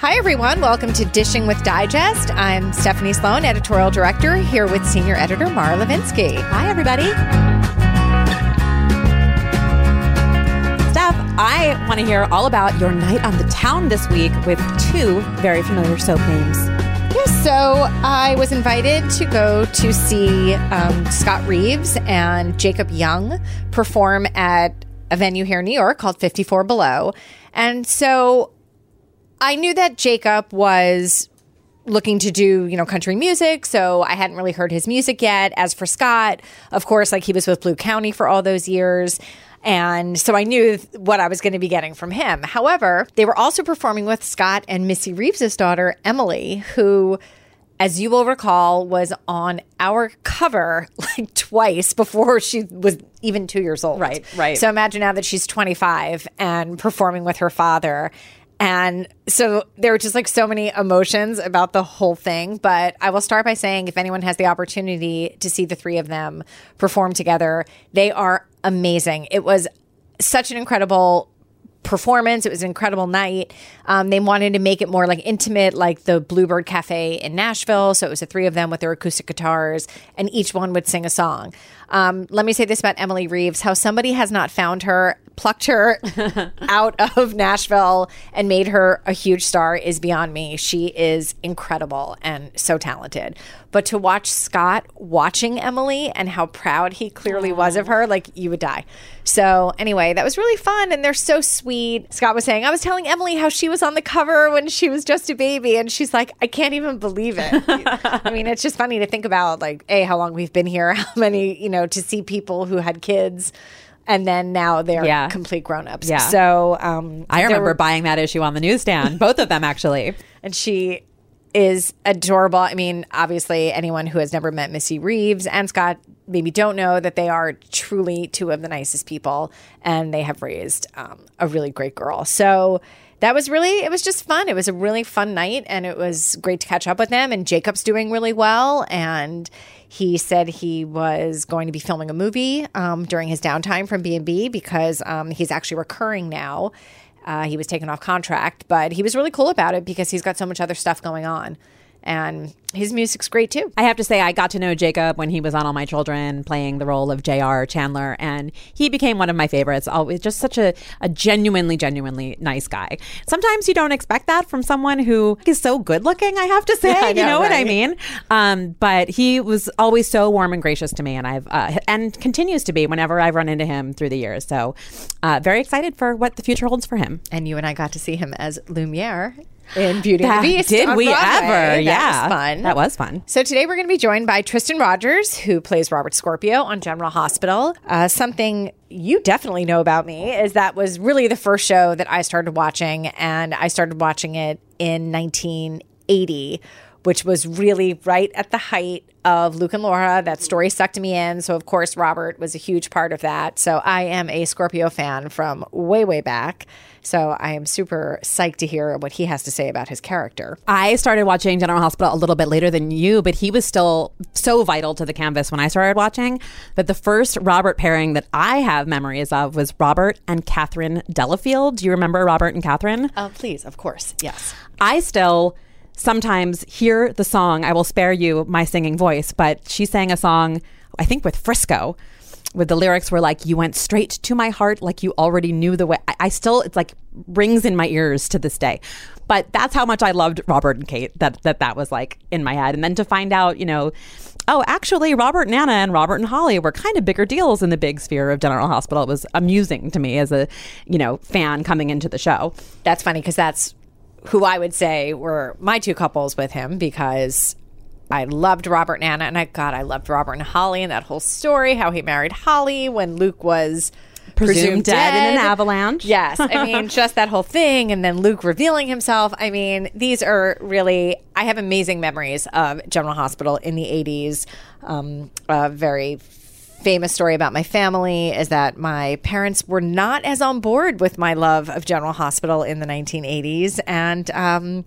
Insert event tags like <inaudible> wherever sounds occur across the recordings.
Hi, everyone. Welcome to Dishing with Digest. I'm Stephanie Sloane, editorial director, here with senior editor Mara Levinsky. Hi, everybody. Steph, I want to hear all about your night on the town this week with two very familiar soap names. Yes, so I was invited to go to see um, Scott Reeves and Jacob Young perform at a venue here in New York called 54 Below. And so I knew that Jacob was looking to do, you know, country music, so I hadn't really heard his music yet. As for Scott, of course, like he was with Blue County for all those years. And so I knew what I was going to be getting from him. However, they were also performing with Scott and Missy Reeves' daughter, Emily, who, as you will recall, was on our cover <laughs> like twice before she was even two years old. Right, right. So imagine now that she's 25 and performing with her father. And so there were just like so many emotions about the whole thing. But I will start by saying if anyone has the opportunity to see the three of them perform together, they are amazing. It was such an incredible performance. It was an incredible night. Um, they wanted to make it more like intimate, like the Bluebird Cafe in Nashville. So it was the three of them with their acoustic guitars, and each one would sing a song. Um, let me say this about Emily Reeves how somebody has not found her, plucked her <laughs> out of Nashville, and made her a huge star is beyond me. She is incredible and so talented. But to watch Scott watching Emily and how proud he clearly was of her, like you would die. So, anyway, that was really fun. And they're so sweet. Scott was saying, I was telling Emily how she was on the cover when she was just a baby. And she's like, I can't even believe it. <laughs> I mean, it's just funny to think about, like, A, how long we've been here, <laughs> how many, you know, to see people who had kids. And then now they're Yeah. complete grown ups. Yeah. So um, I remember were- buying that issue on the newsstand, <laughs> both of them actually. and she is adorable. I mean, obviously, anyone who has never met Missy Reeves and Scott maybe don't know that they are truly two of the nicest people, and they have raised um, a really great girl. So that was really, it was just fun. It was a really fun night, and it was great to catch up with them. And Jacob's doing really well, and he said he was going to be filming a movie um, during his downtime from B and B because um, he's actually recurring now. Uh, he was taken off contract, but he was really cool about it because he's got so much other stuff going on. And his music's great too. I have to say, I got to know Jacob when he was on All My Children, playing the role of J.R. Chandler, and he became one of my favorites. Always just such a, a genuinely, genuinely nice guy. Sometimes you don't expect that from someone who is so good looking, I have to <laughs> say. Yeah, I you know, know what I mean? Um, but he was always so warm and gracious to me, and I've uh, and continues to be whenever I've run into him through the years. So, uh, very excited for what the future holds for him. And you and I got to see him as Lumiere in Beauty and the Beast. did we Broadway. ever? That yeah, was fun. That was fun. So today we're going to be joined by Tristan Rogers, who plays Robert Scorpio on General Hospital. Uh, something you definitely know about me is that was really the first show that I started watching, and I started watching it in 1980 which was really right at the height of Luke and Laura. That story sucked me in. So, of course, Robert was a huge part of that. So, I am a Scorpio fan from way, way back. So, I am super psyched to hear what he has to say about his character. I started watching General Hospital a little bit later than you, but he was still so vital to the canvas when I started watching. that the first Robert pairing that I have memories of was Robert and Catherine Delafield. Do you remember Robert and Catherine? Oh, please, of course. Yes. I still sometimes hear the song. I will spare you my singing voice, but she sang a song, I think with Frisco, with the lyrics were like, You went straight to my heart like you already knew the way. I, I still, it's like rings in my ears to this day. But that's how much I loved Robert and Kate, that that, that was like in my head. And then to find out, you know, oh, actually, Robert and and Robert and Holly were kind of bigger deals in the big sphere of General Hospital. It was amusing to me as a, you know, fan coming into the show. That's funny because that's who I would say were my two couples with him because I loved Robert and Anna, and I God, I loved Robert and Holly and that whole story, how he married Holly when Luke was Presumed, dead, in an avalanche. Yes, I <laughs> mean just that whole thing, and then Luke revealing himself. I mean, these are really. I have amazing memories of General Hospital in the '80s. Um, a very famous story about my family is that my parents were not as on board with my love of General Hospital in the 1980s, and um,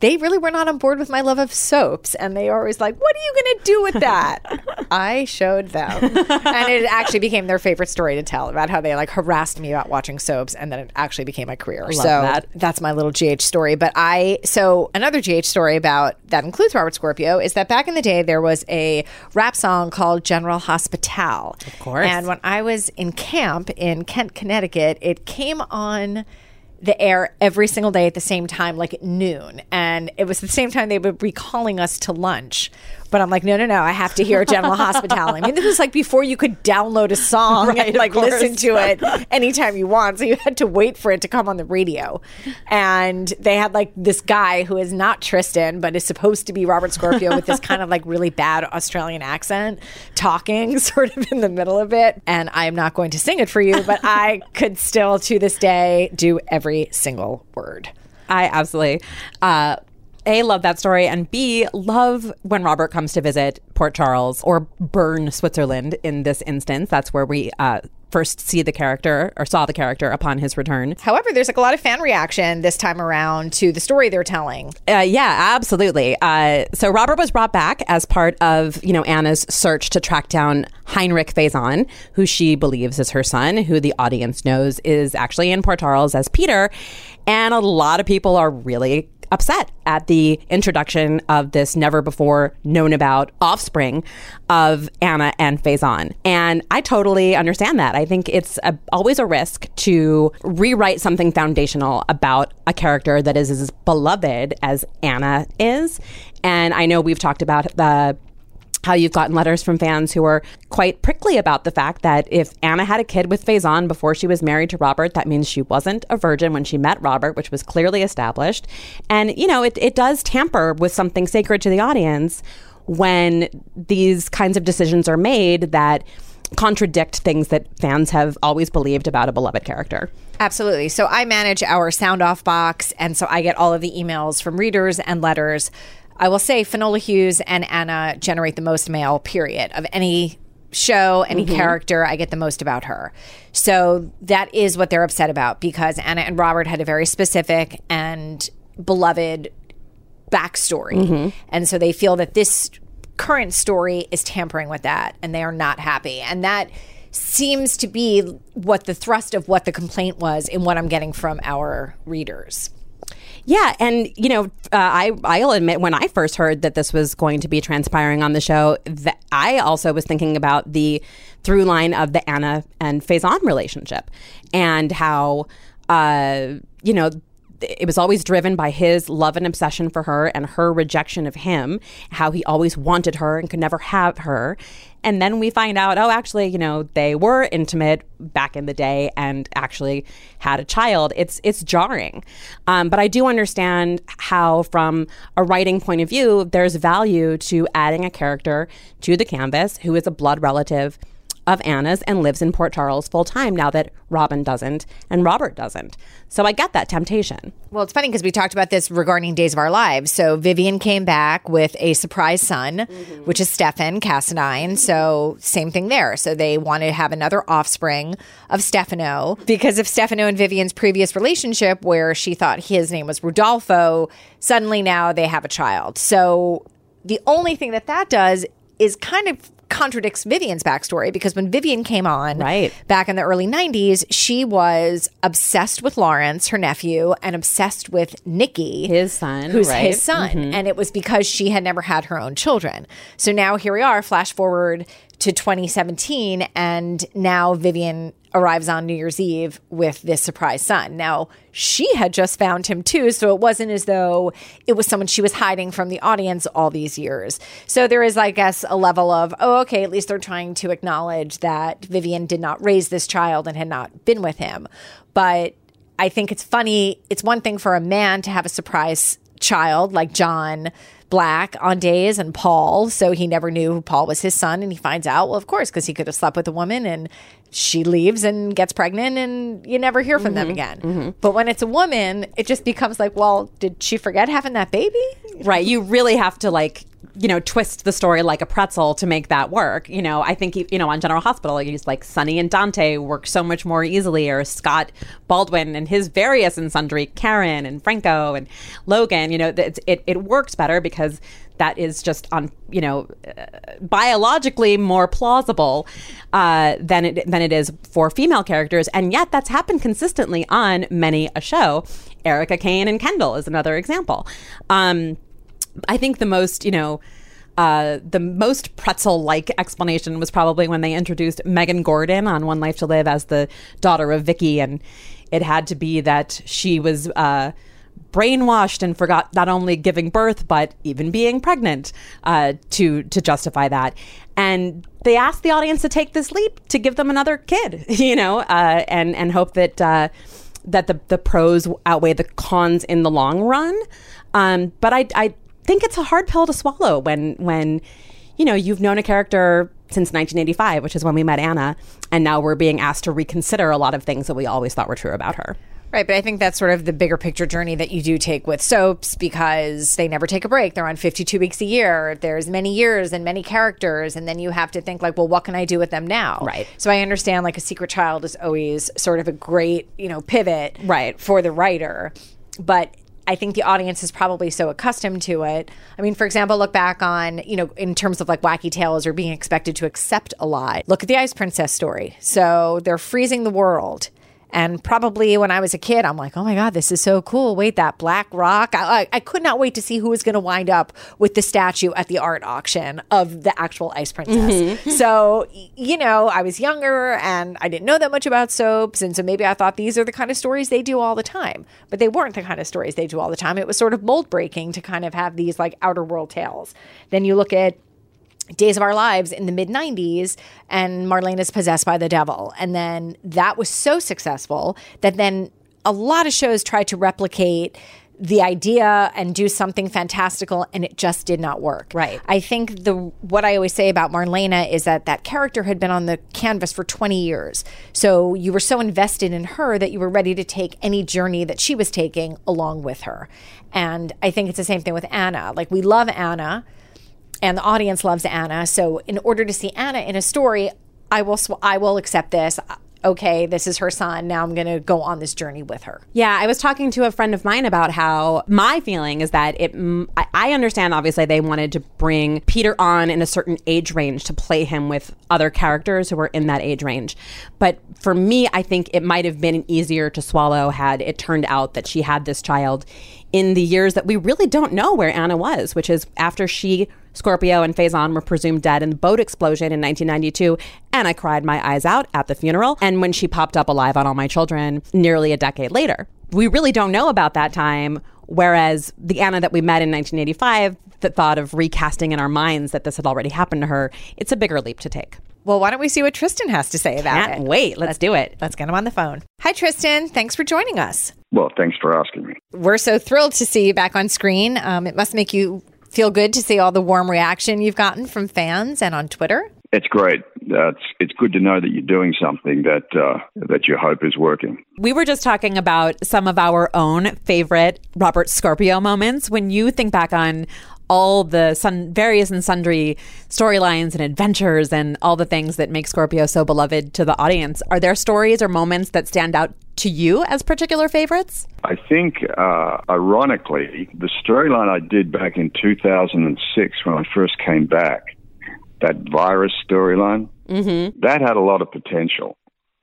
they really were not on board with my love of soaps. And they were always like, What are you going to do with that? <laughs> I showed them. And it actually became their favorite story to tell about how they like harassed me about watching soaps. And then it actually became my career. so that. that's my little GH story. But I, so another GH story about that includes Robert Scorpio is that back in the day, there was a rap song called General Hospital. Of course. And when I was in camp in Kent, Connecticut, it came on the air every single day at the same time, like at noon. And it was the same time they would be calling us to lunch. But I'm like, no, no, no, I have to hear General <laughs> Hospital. I mean, this was like before you could download a song Right, and like listen to it anytime you want. So you had to wait for it to come on the radio. And they had like this guy who is not Tristan, but is supposed to be Robert Scorpio with this kind of like really bad Australian accent talking <laughs> sort of in the middle of it. And I'm not going to sing it for you, but I could still to this day do every single word. I absolutely. Uh, a love that story and B love when Robert comes to visit Port Charles or Bern, Switzerland. In this instance, that's where we uh, first see the character or saw the character upon his return. However, there's like a lot of fan reaction this time around to the story they're telling. Uh, yeah, absolutely. Uh, so Robert was brought back as part of you know Anna's search to track down Heinrich Faison, who she believes is her son, who the audience knows is actually in Port Charles as Peter, and a lot of people are really upset at the introduction of this never before known about offspring of Anna and Faison. And I totally understand that. I think it's a, always a risk to rewrite something foundational about a character that is as beloved as Anna is. And I know we've talked about the how you've gotten letters from fans who are quite prickly about the fact that if Anna had a kid with Faison before she was married to Robert, that means she wasn't a virgin when she met Robert, which was clearly established. And, you know, it, it does tamper with something sacred to the audience when these kinds of decisions are made that contradict things that fans have always believed about a beloved character. Absolutely. So I manage our sound off box, and so I get all of the emails from readers and letters. I will say Finola Hughes and Anna generate the most mail, period, of any show, any mm-hmm. character. I get the most about her. So that is what they're upset about because Anna and Robert had a very specific and beloved backstory. Mm-hmm. And so they feel that this current story is tampering with that and they are not happy. And that seems to be what the thrust of what the complaint was in what I'm getting from our readers. Yeah, and you know, uh, I I'll admit when I first heard that this was going to be transpiring on the show, that I also was thinking about the through line of the Anna and Faison relationship and how uh, you know it was always driven by his love and obsession for her and her rejection of him, how he always wanted her and could never have her. And then we find out, oh, actually, you know, they were intimate back in the day and actually had a child. It's it's jarring, um, but I do understand how, from a writing point of view, there's value to adding a character to the canvas who is a blood relative of Anna's and lives in Port Charles full time now that Robin doesn't and Robert doesn't. So I get that temptation. Well, it's funny because we talked about this regarding Days of Our Lives. So Vivian came back with a surprise son, mm-hmm. which is Stefan Cassadine. So same thing there. So they want to have another offspring of Stefano because of Stefano and Vivian's previous relationship, where she thought his name was Rodolfo. Suddenly now they have a child. So the only thing that that does is kind of contradicts Vivian's backstory because when Vivian came on right. back in the early 90s, she was obsessed with Lawrence, her nephew, and obsessed with Nicky, his son, who's right? his son. Mm-hmm. And it was because she had never had her own children. So now here we are, flash forward to 2017, and now Vivian arrives on New Year's Eve with this surprise son. Now, she had just found him too, so it wasn't as though it was someone she was hiding from the audience all these years. So there is, I guess, a level of, oh, okay, at least they're trying to acknowledge that Vivian did not raise this child and had not been with him. But I think it's funny. It's one thing for a man to have a surprise child like John Black on days and Paul. So he never knew Paul was his son. And he finds out, well, of course, because he could have slept with a woman and she leaves and gets pregnant and you never hear from mm-hmm. them again. Mm-hmm. But when it's a woman, it just becomes like, well, did she forget having that baby? Right. You really have to like you know, twist the story like a pretzel to make that work. You know, I think, you know, on General Hospital, he's like Sonny and Dante work so much more easily, or Scott Baldwin and his various and sundry Karen and Franco and Logan, you know, it, it, it works better because that is just on, you know, uh, biologically more plausible uh, than it than it is for female characters, and yet that's happened consistently on many a show. Erica Kane and Kendall is another example. Um, I think the most, you know, uh, the most pretzel like explanation was probably when they introduced Megan Gordon on One Life to Live as the daughter of Viki. And it had to be that she was uh, brainwashed and forgot not only giving birth, but even being pregnant uh, to, to justify that. And they asked the audience to take this leap to give them another kid, <laughs> you know, uh, and, and hope that. Uh, that the, the pros outweigh the cons in the long run. Um, but I, I think it's a hard pill to swallow when when you know you've known a character since 1985, which is when we met Anna, and now we're being asked to reconsider a lot of things that we always thought were true about her. Right, but I think that's sort of the bigger picture journey that you do take with soaps because they never take a break. They're on 52 weeks a year. There's many years and many characters and then you have to think like, well, what can I do with them now? Right. So I understand like a secret child is always sort of a great, you know, pivot right. for the writer. But I think the audience is probably so accustomed to it. I mean, for example, look back on, you know, in terms of like wacky tales or being expected to accept a lot. Look at the Ice Princess story. So they're freezing the world. And probably when I was a kid, I'm like, oh my God, this is so cool. Wait, that black rock. I, I, I could not wait to see who was going to wind up with the statue at the art auction of the actual Ice Princess. Mm-hmm. <laughs> so, you know, I was younger and I didn't know that much about soaps. And so maybe I thought these are the kind of stories they do all the time. But they weren't the kind of stories they do all the time. It was sort of mold breaking to kind of have these like outer world tales. Then you look at Days of Our Lives in the mid 90s, and Marlena is possessed by the devil. And then that was so successful that then a lot of shows tried to replicate the idea and do something fantastical and it just did not work. Right. I think the what I always say about Marlena is that that character had been on the canvas for 20 years. So you were so invested in her that you were ready to take any journey that she was taking along with her. And I think it's the same thing with Anna. Like we love Anna and the audience loves Anna. So in order to see Anna in a story, I will sw- I will accept this. Okay, this is her son. Now I'm going to go on this journey with her. Yeah, I was talking to a friend of mine about how my feeling is that it. I understand, obviously, they wanted to bring Peter on in a certain age range to play him with other characters who were in that age range. But for me, I think it might have been easier to swallow had it turned out that she had this child in the years that we really don't know where Anna was, which is after she Scorpio and Faison were presumed dead in the boat explosion in 1992, and I cried my eyes out at the funeral. And when she popped up alive on All My Children nearly a decade later, we really don't know about that time. Whereas the Anna that we met in 1985, the thought of recasting in our minds that this had already happened to her, it's a bigger leap to take. Well, why don't we see what Tristan has to say about Can't it? Wait, let's, let's do it. Let's get him on the phone. Hi, Tristan. Thanks for joining us. Well, thanks for asking me. We're so thrilled to see you back on screen. Um, it must make you feel good to see all the warm reaction you've gotten from fans and on Twitter? It's great. uh, it's it's good to know that you're doing something that uh, that you hope is working. We were just talking about some of our own favorite Robert Scorpio moments. When you think back on all the sun, various and sundry storylines and adventures and all the things that make Scorpio so beloved to the audience, are there stories or moments that stand out to you as particular favorites? I think, uh, ironically, the storyline I did back in 2006 when I first came back, that virus storyline, mm-hmm. that had a lot of potential.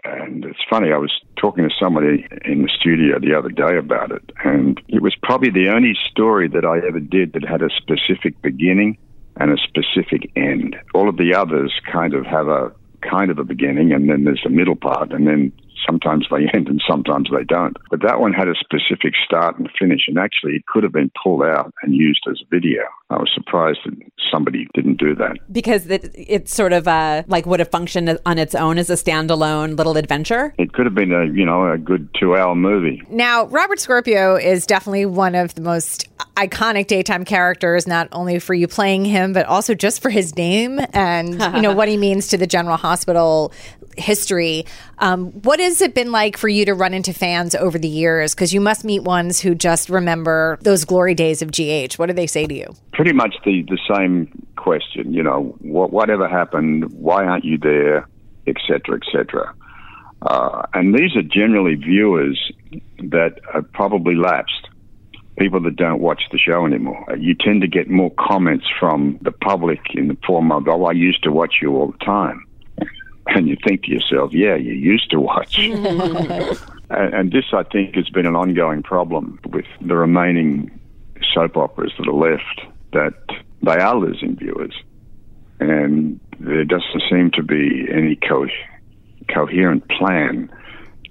And it's funny, I was talking to somebody in the studio the other day about it, and it was probably the only story that I ever did that had a specific beginning and a specific end. All of the others kind of have a kind of a beginning, and then there's a middle part, and then sometimes they end and sometimes they don't. But that one had a specific start and finish, and actually it could have been pulled out and used as video. I was surprised that somebody didn't do that because it, it sort of uh, like would have functioned on its own as a standalone little adventure. It could have been a you know a good two-hour movie. Now, Robert Scorpio is definitely one of the most iconic daytime characters, not only for you playing him, but also just for his name and you know <laughs> what he means to the General Hospital history. Um, what has it been like for you to run into fans over the years? Because you must meet ones who just remember those glory days of GH. What do they say to you? Pretty much the, the same question. You know, what, whatever happened? Why aren't you there? Etc. Etc. Uh, and these are generally viewers that have probably lapsed people that don't watch the show anymore. You tend to get more comments from the public in the form of, oh, I used to watch you all the time and you think to yourself, yeah, you used to watch. <laughs> and, and this, I think, has been an ongoing problem with the remaining soap operas that are left, that they are losing viewers. And there doesn't seem to be any co- coherent plan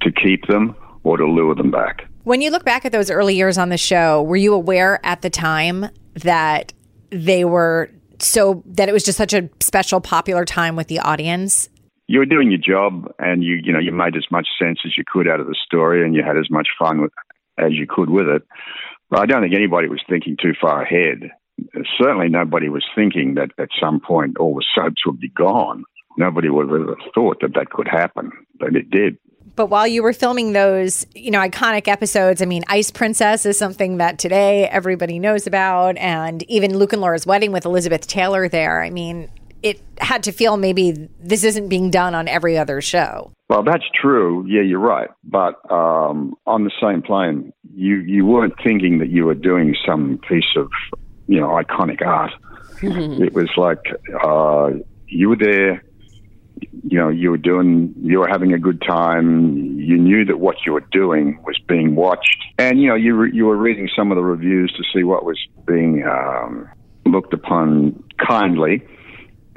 to keep them or to lure them back. When you look back at those early years on the show, were you aware at the time that they were so that it was just such a special popular time with the audience you were doing your job and you you know you made as much sense as you could out of the story and you had as much fun with, as you could with it. But I don't think anybody was thinking too far ahead. Certainly, nobody was thinking that at some point all the soaps would be gone. Nobody would have ever thought that that could happen, but it did. But while you were filming those, you know, iconic episodes, I mean, Ice Princess is something that today everybody knows about, and even Luke and Laura's wedding with Elizabeth Taylor there. I mean, it had to feel maybe this isn't being done on every other show. Well, that's true. Yeah, you're right. But um, on the same plane, you you weren't thinking that you were doing some piece of you know iconic art. it was like uh, you were there. You know, you were doing, you were having a good time. You knew that what you were doing was being watched, and you know, you were, you were reading some of the reviews to see what was being um, looked upon kindly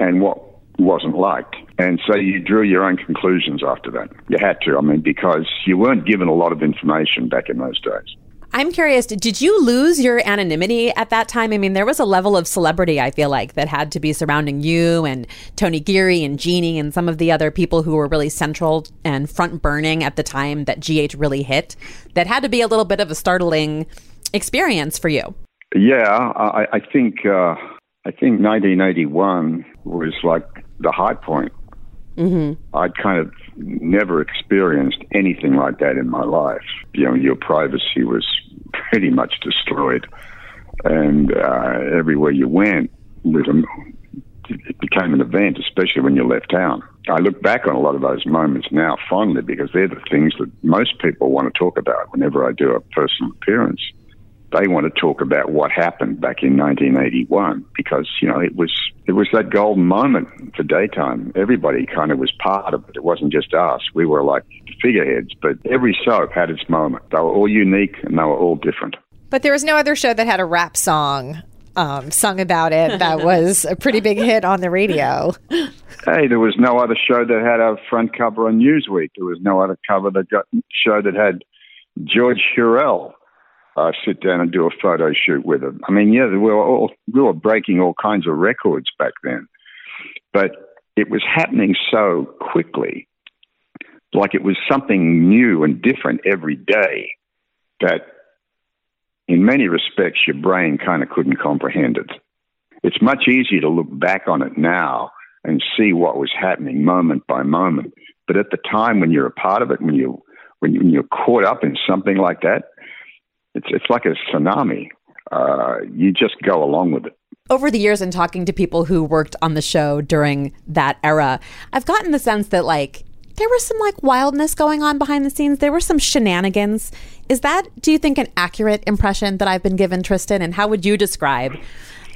and what wasn't liked. And so you drew your own conclusions after that. You had to, I mean, because you weren't given a lot of information back in those days. I'm curious, did you lose your anonymity at that time? I mean, there was a level of celebrity, I feel like, that had to be surrounding you and Tony Geary and Genie and some of the other people who were really central and front burning at the time that GH really hit. That had to be a little bit of a startling experience for you. Yeah, I, I think. Uh, I think 1981 was like the high point. Mm-hmm. I'd kind of never experienced anything like that in my life. You know, your privacy was pretty much destroyed, and uh, everywhere you went, with them, it became an event, especially when you left town. I look back on a lot of those moments now fondly because they're the things that most people want to talk about whenever I do a personal appearance they want to talk about what happened back in 1981 because you know it was it was that golden moment for daytime. Everybody kind of was part of it. It wasn't just us. We were like figureheads, but every soap had its moment. They were all unique and they were all different. But there was no other show that had a rap song um, sung about it that <laughs> was a pretty big hit on the radio. Hey, there was no other show that had a front cover on Newsweek. There was no other cover that got show that had George Hurrell uh, sit down and do a photo shoot with them. I mean, yeah, we were all we were breaking all kinds of records back then, but it was happening so quickly, like it was something new and different every day, that in many respects your brain kind of couldn't comprehend it. It's much easier to look back on it now and see what was happening moment by moment. But at the time when you're a part of it, when you when, you, when you're caught up in something like that, it's it's like a tsunami. Uh, you just go along with it. Over the years, and talking to people who worked on the show during that era, I've gotten the sense that like there was some like wildness going on behind the scenes. There were some shenanigans. Is that, do you think, an accurate impression that I've been given, Tristan? And how would you describe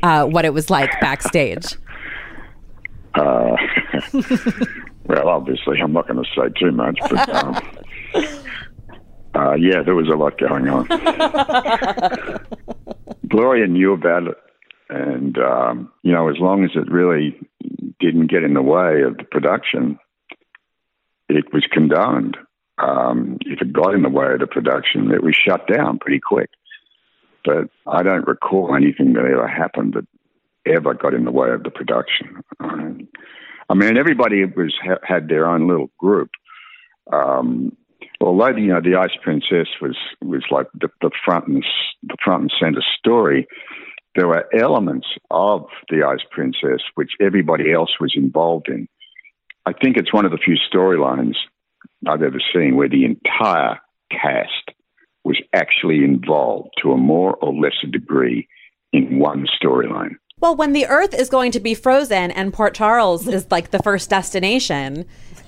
uh, what it was like backstage? Uh, <laughs> well, obviously, I'm not going to say too much, but um, <laughs> uh, yeah, there was a lot going on. <laughs> Gloria knew about it, and um, you know, as long as it really didn't get in the way of the production, it was condoned. Um, if it got in the way of the production, it was shut down pretty quick. But I don't recall anything that ever happened that ever got in the way of the production. Um, I mean, everybody was had their own little group. Um, although you know the Ice Princess was was like the, the front and the front and center story, there were elements of the Ice Princess which everybody else was involved in. I think it's one of the few storylines I've ever seen where the entire cast was actually involved to a more or lesser degree in one storyline. Well, when the Earth is going to be frozen and Port Charles is like the first destination,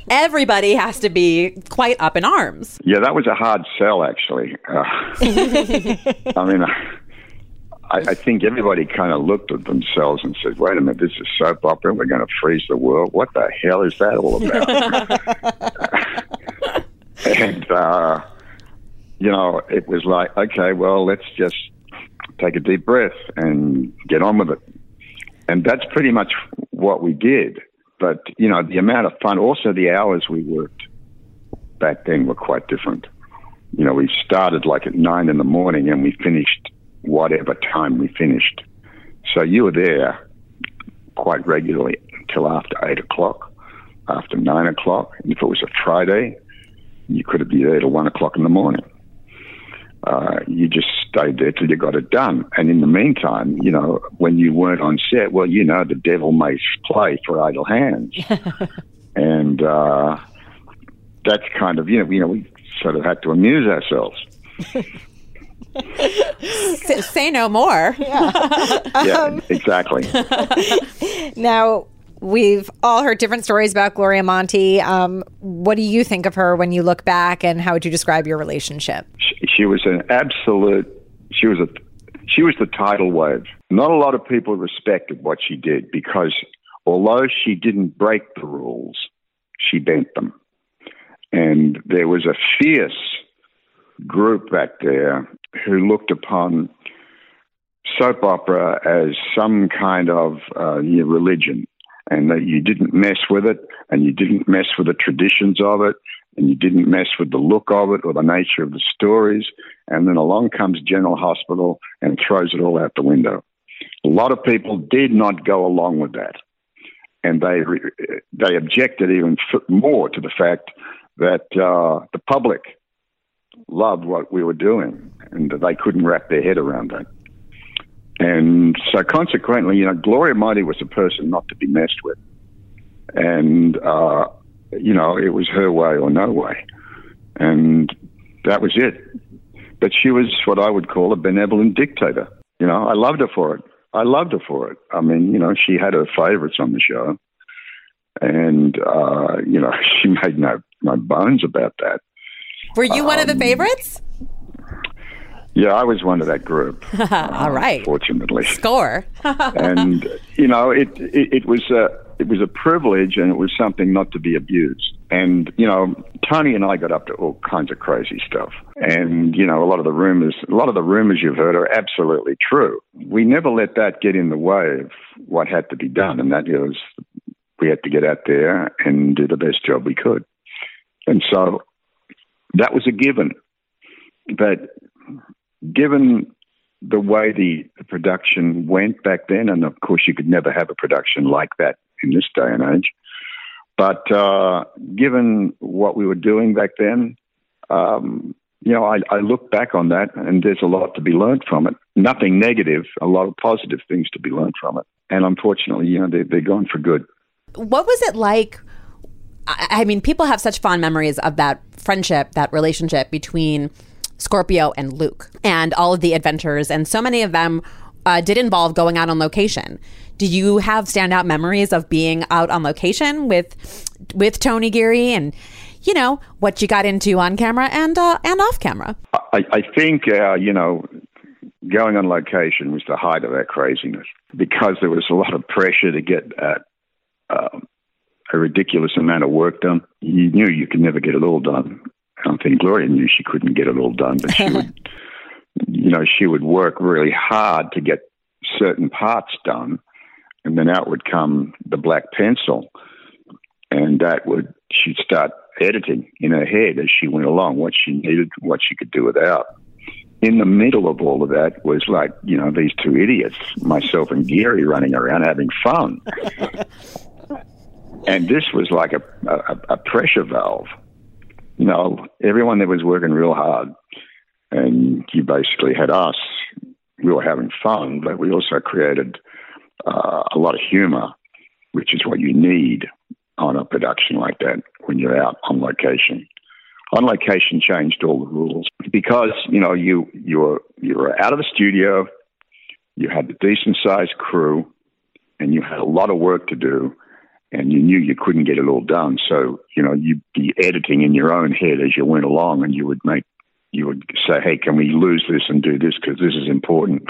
everybody has to be quite up in arms. Yeah, that was a hard sell, actually. Uh, <laughs> I mean, I, I think everybody kind of looked at themselves and said, wait a minute, this is soap opera. We're going to freeze the world. What the hell is that all about? <laughs> and, uh, you know, it was like, okay, well, let's just take a deep breath and get on with it. And that's pretty much what we did. But, you know, the amount of fun, also the hours we worked back then were quite different. You know, we started like at nine in the morning and we finished whatever time we finished. So you were there quite regularly until after eight o'clock, after nine o'clock. And if it was a Friday, you could be there till one o'clock in the morning. Uh, you just stayed there till you got it done. And in the meantime, you know, when you weren't on set, well, you know, the devil may play for idle hands. <laughs> and uh, that's kind of, you know, you know, we sort of had to amuse ourselves. <laughs> Say no more. <laughs> Yeah. yeah, exactly. now, we've all heard different stories about Gloria Monty. Um, what do you think of her when you look back, and how would you describe your relationship? She, was an absolute. She was a. She was the tidal wave. Not a lot of people respected what she did because, although she didn't break the rules, she bent them, and there was a fierce group back there who looked upon soap opera as some kind of uh, religion and that you didn't mess with it and you didn't mess with the traditions of it and you didn't mess with the look of it or the nature of the stories. And then along comes General Hospital and throws it all out the window. A lot of people did not go along with that. And they, they objected even more to the fact that uh, the public loved what we were doing and they couldn't wrap their head around that. And so consequently, you know, Gloria Monty was a person not to be messed with. And, uh, you know, it was her way or no way. And that was it. But she was what I would call a benevolent dictator. You know, I loved her for it. I loved her for it. I mean, you know, she had her favorites on the show. And, uh, you know, <laughs> she made no, no bones about that. Were you um, one of the um, favorites? Yeah, I was one of that group. <laughs> All right. Uh, fortunately, score. <laughs> and you know, it, it, it was a it was a privilege, and it was something not to be abused. And you know, Tony and I got up to all kinds of crazy stuff. And you know, a lot of the rumors, a lot of the rumors you've heard are absolutely true. We never let that get in the way of what had to be done, and that was we had to get out there and do the best job we could. And so that was a given. But given the way the, production went back then, and of course you could never have a production like that in this day and age. But uh, given what we were doing back then, um, you know, I, I, look back on that, and there's a lot to be learned from it. Nothing negative, a lot of positive things to be learned from it. And unfortunately, you know, they, they're gone for good. What was it like? I mean, people have such fond memories of that friendship, that relationship between Scorpio and Luke, and all of the adventures, and so many of them uh, did involve going out on location. Do you have standout memories of being out on location with with Tony Geary and you know what you got into on camera and uh, and off camera? I, I think, uh, you know, going on location was the height of our craziness because there was a lot of pressure to get uh, uh, a ridiculous amount of work done. You knew you could never get it all done. I don't think Gloria knew she couldn't get it all done, but she would, <laughs> you know, she would work really hard to get certain parts done, and then out would come the black pencil, and that would she'd start editing in her head as she went along what she needed, what she could do without. In the middle of all of that was like, you know, these two idiots, myself and Geary, running around having fun. <laughs> and this was like a, a, a pressure valve. You know, everyone there was working real hard, and you basically had us. We were having fun, but we also created uh, a lot of humor, which is what you need on a production like that when you're out on location. On location changed all the rules because you know you you were you were out of the studio, you had a decent sized crew, and you had a lot of work to do, and you knew you couldn't get it all done. So you know you'd be editing in your own head as you went along, and you would make you would say, "Hey, can we lose this and do this because this is important?"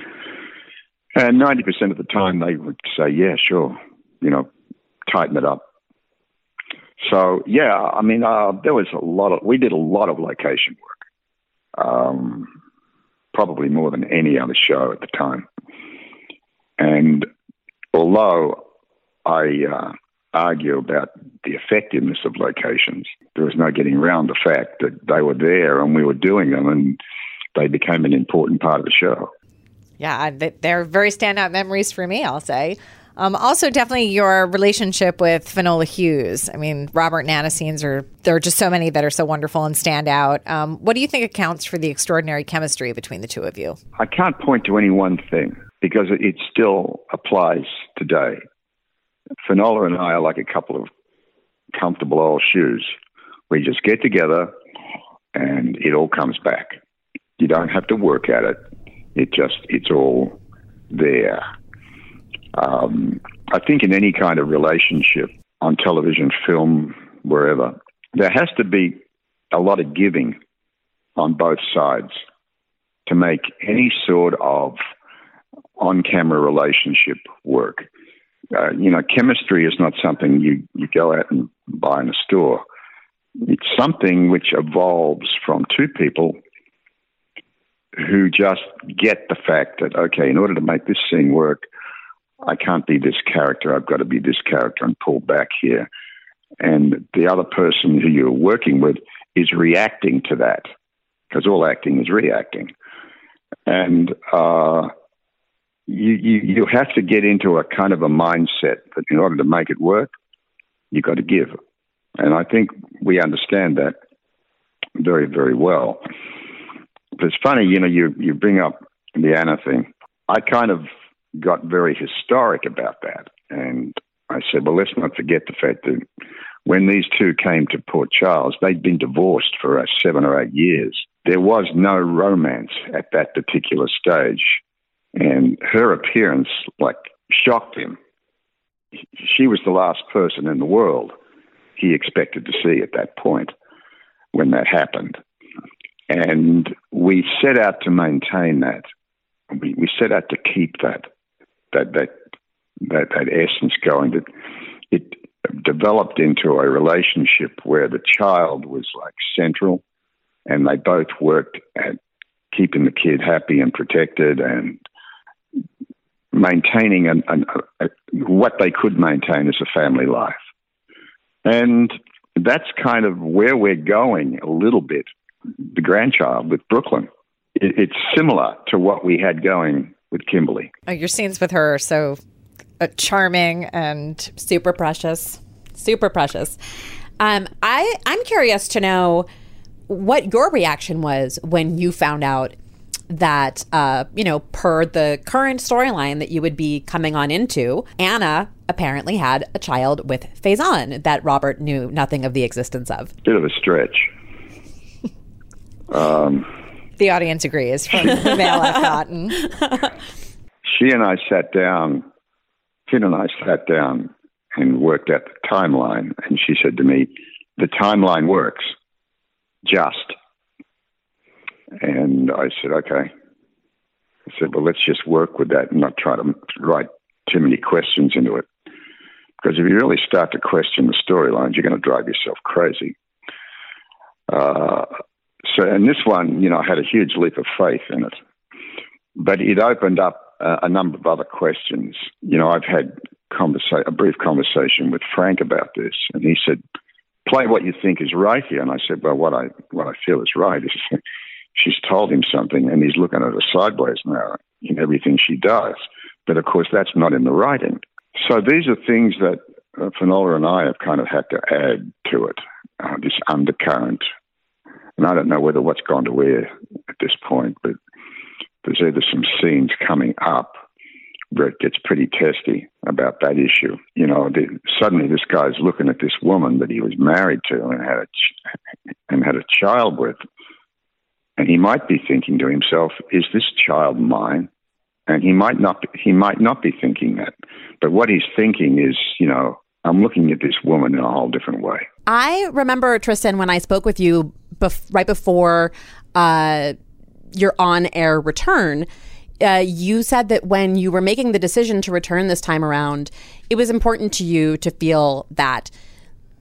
And ninety percent of the time, they would say, "Yeah, sure," you know, tighten it up. So yeah, I mean, uh, there was a lot of we did a lot of location work, um, probably more than any other show at the time. And although I uh, argue about the effectiveness of locations, there was no getting around the fact that they were there and we were doing them, and they became an important part of the show. Yeah, they're very standout memories for me, I'll say. Um, also, definitely your relationship with Finola Hughes. I mean, Robert and Anna scenes are there are just so many that are so wonderful and stand out. Um, what do you think accounts for the extraordinary chemistry between the two of you? I can't point to any one thing because it still applies today. Finola and I are like a couple of comfortable old shoes. We just get together and it all comes back. You don't have to work at it. It just it's all there. Um, I think in any kind of relationship, on television, film, wherever, there has to be a lot of giving on both sides to make any sort of on camera relationship work. Uh, you know, chemistry is not something you, you go out and buy in a store. It's something which evolves from two people who just get the fact that, okay, in order to make this scene work, I can't be this character. I've got to be this character and pull back here. And the other person who you're working with is reacting to that because all acting is reacting. And uh, you, you, you have to get into a kind of a mindset that in order to make it work, you've got to give. And I think we understand that very, very well. But it's funny, you know, you, you bring up the Anna thing. I kind of got very historic about that. And I said, well, let's not forget the fact that when these two came to Port Charles, they'd been divorced for uh, seven or eight years. There was no romance at that particular stage. And her appearance, like, shocked him. She was the last person in the world he expected to see at that point when that happened. And we set out to maintain that. We, we set out to keep that that that that, that essence going. That it developed into a relationship where the child was like central, and they both worked at keeping the kid happy and protected and maintaining an, an, a, what they could maintain as a family life. And that's kind of where we're going a little bit. The grandchild with Brooklyn. It, it's similar to what we had going with Kimberly. Oh, your scenes with her are so uh, charming and super precious, super precious. Um, I I'm curious to know what your reaction was when you found out that uh, you know per the current storyline that you would be coming on into anna apparently had a child with Faison that Robert knew nothing of the existence of. Bit of a stretch. The audience agrees from the mail I've <laughs> gotten. She and I sat down, Finn and I sat down and worked out the timeline. And she said to me, The timeline works, just. And I said, Okay. I said, Well, let's just work with that and not try to write too many questions into it. Because if you really start to question the storylines, you're going to drive yourself crazy. Uh, so, and this one, you know, I had a huge leap of faith in it, but it opened up uh, a number of other questions. You know, I've had conversa- a brief conversation with Frank about this, and he said, "Play what you think is right here." And I said, "Well, what I what I feel is right is she's told him something, and he's looking at her sideways now in everything she does. But of course, that's not in the writing. So these are things that uh, and I have kind of had to add to it. Uh, this undercurrent and I don't know whether what's gone to where at this point, but there's either some scenes coming up where it gets pretty testy about that issue. You know, the, suddenly this guy's looking at this woman that he was married to and had a ch- and had a child with, and he might be thinking to himself, "Is this child mine?" And he might not. He might not be thinking that, but what he's thinking is, you know, I'm looking at this woman in a whole different way. I remember Tristan when I spoke with you bef- right before uh, your on-air return. Uh, you said that when you were making the decision to return this time around, it was important to you to feel that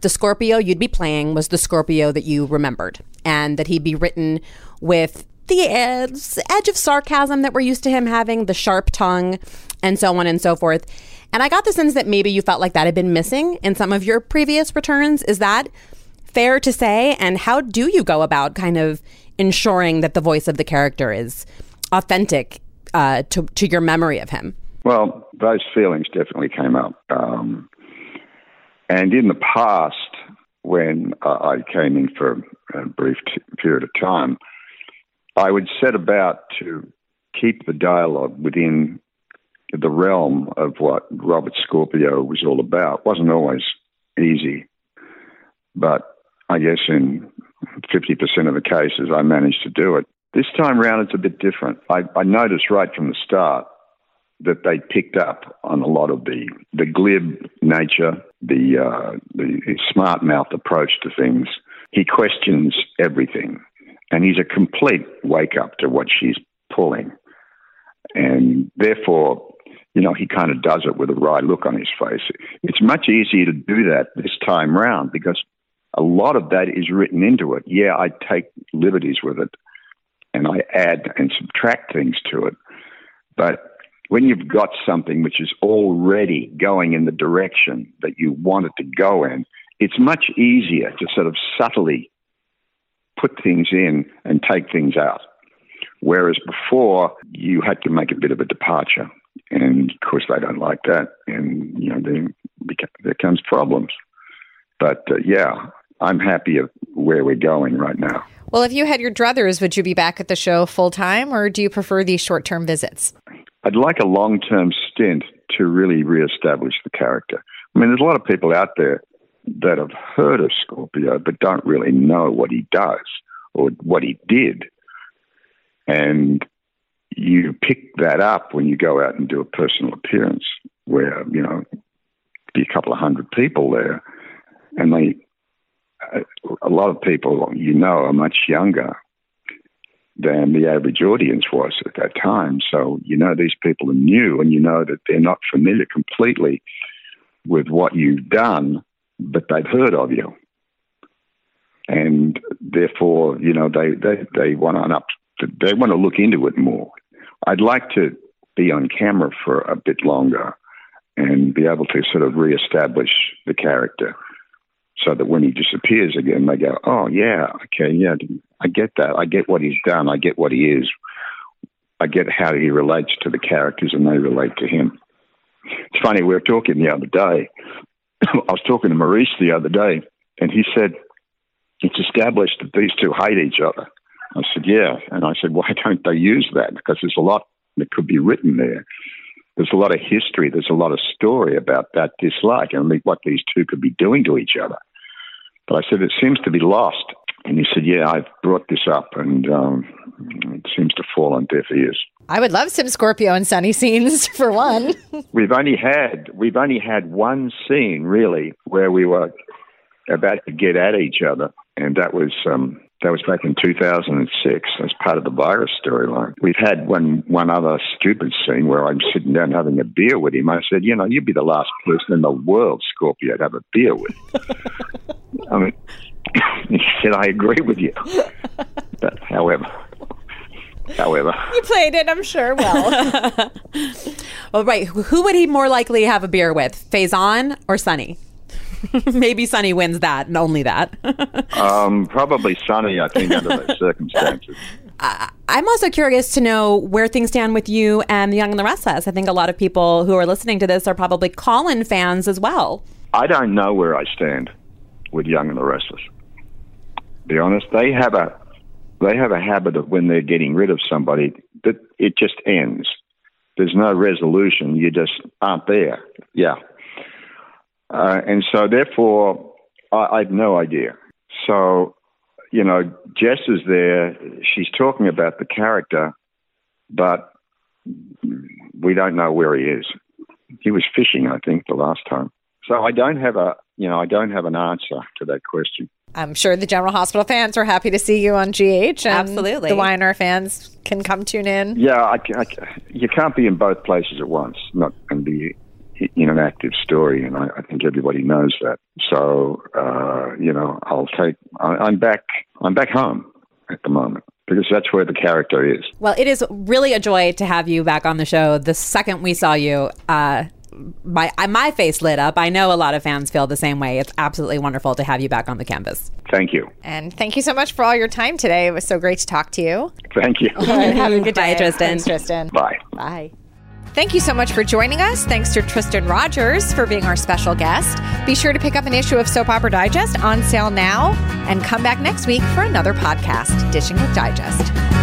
the Scorpio you'd be playing was the Scorpio that you remembered, and that he'd be written with the edge, edge of sarcasm that we're used to him having, the sharp tongue, and so on and so forth. And I got the sense that maybe you felt like that had been missing in some of your previous returns. Is that fair to say? And how do you go about kind of ensuring that the voice of the character is authentic uh, to, to your memory of him? Well, those feelings definitely came up. Um, and in the past, when uh, I came in for a brief t- period of time, I would set about to keep the dialogue within the realm of what Robert Scorpio was all about. It wasn't always easy, but I guess in 50% of the cases I managed to do it. This time round, it's a bit different. I, I noticed right from the start that they picked up on a lot of the, the glib nature, the, uh, the smart mouth approach to things. He questions everything, and he's a complete wake up to what she's pulling. And therefore, you know, he kind of does it with a wry look on his face. It's much easier to do that this time round because a lot of that is written into it. Yeah, I take liberties with it and I add and subtract things to it. But when you've got something which is already going in the direction that you want it to go in, it's much easier to sort of subtly put things in and take things out. Whereas before, you had to make a bit of a departure. And of course, they don't like that. And, you know, there, there comes problems. But uh, yeah, I'm happy of where we're going right now. Well, if you had your druthers, would you be back at the show full time or do you prefer these short term visits? I'd like a long term stint to really reestablish the character. I mean, there's a lot of people out there that have heard of Scorpio but don't really know what he does or what he did. And you pick that up when you go out and do a personal appearance where, you know, be a couple of hundred people there and they a lot of people you know are much younger than the average audience was at that time. So you know these people are new, and you know that they're not familiar completely with what you've done, but they've heard of you, and therefore you know they they they want to up they want to look into it more. I'd like to be on camera for a bit longer and be able to sort of reestablish the character so that when he disappears again, they go, "Oh yeah, okay, yeah, I get that. I get what he's done. I get what he is. I get how he relates to the characters, and they relate to him." It's funny. We were talking the other day. <coughs> I was talking to Maurice the other day, and he said it's established that these two hate each other. I said, "Yeah," and I said, "Why don't they use that? Because there's a lot that could be written there." there's a lot of history, there's a lot of story about that dislike and what these two could be doing to each other. But I said, it seems to be lost. And he said, yeah, I've brought this up and um, it seems to fall on deaf ears. I would love some Scorpio and Sonny scenes <laughs> for one. <laughs> we've only had we've only had one scene really where we were about to get at each other, and that was um, that was back in 2006 as part of the virus storyline. We've had one one other stupid scene where I'm sitting down having a beer with him. I said, you know, you'd be the last person in the world, Scorpio, to have a beer with. <laughs> I mean, <coughs> he said, I agree with you. But however, however, you played it, I'm sure. Well, <laughs> well, right. Who would he more likely have a beer with, Faison or Sonny? <laughs> Maybe Sonny wins that and only that. <laughs> um, probably Sonny, I think, under those circumstances. I'm also curious to know where things stand with you and The Young and the Restless. I think a lot of people who are listening to this are probably Colin fans as well. I don't know where I stand with Young and the Restless. Be honest, they have a they have a habit of when they're getting rid of somebody that it just ends. There's no resolution. You just aren't there. Yeah, uh, and so, therefore, I, I have no idea. So, you know, Jess is there. She's talking about the character, but we don't know where he is. He was fishing, I think, the last time. So I don't have a, you know, I don't have an answer to that question. I'm sure the General Hospital fans are happy to see you on GH. Absolutely. The YNR fans can come tune in. Yeah, I, I, you can't be in both places at once, not and be in an active story, and I, I think everybody knows that. So, uh, you know, I'll take. I, am back. I'm back home at the moment because that's where the character is. Well, it is really a joy to have you back on the show. The second we saw you, uh, my my face lit up. I know a lot of fans feel the same way. It's absolutely wonderful to have you back on the canvas. Thank you. And thank you so much for all your time today. It was so great to talk to you. Thank you. <laughs> have a good day, Tristan. Thanks, Tristan. Bye. Bye. Thank you so much for joining us. Thanks to Tristan Rogers for being our special guest. Be sure to pick up an issue of Soap Opera Digest on sale now and come back next week for another podcast, Dishing with Digest.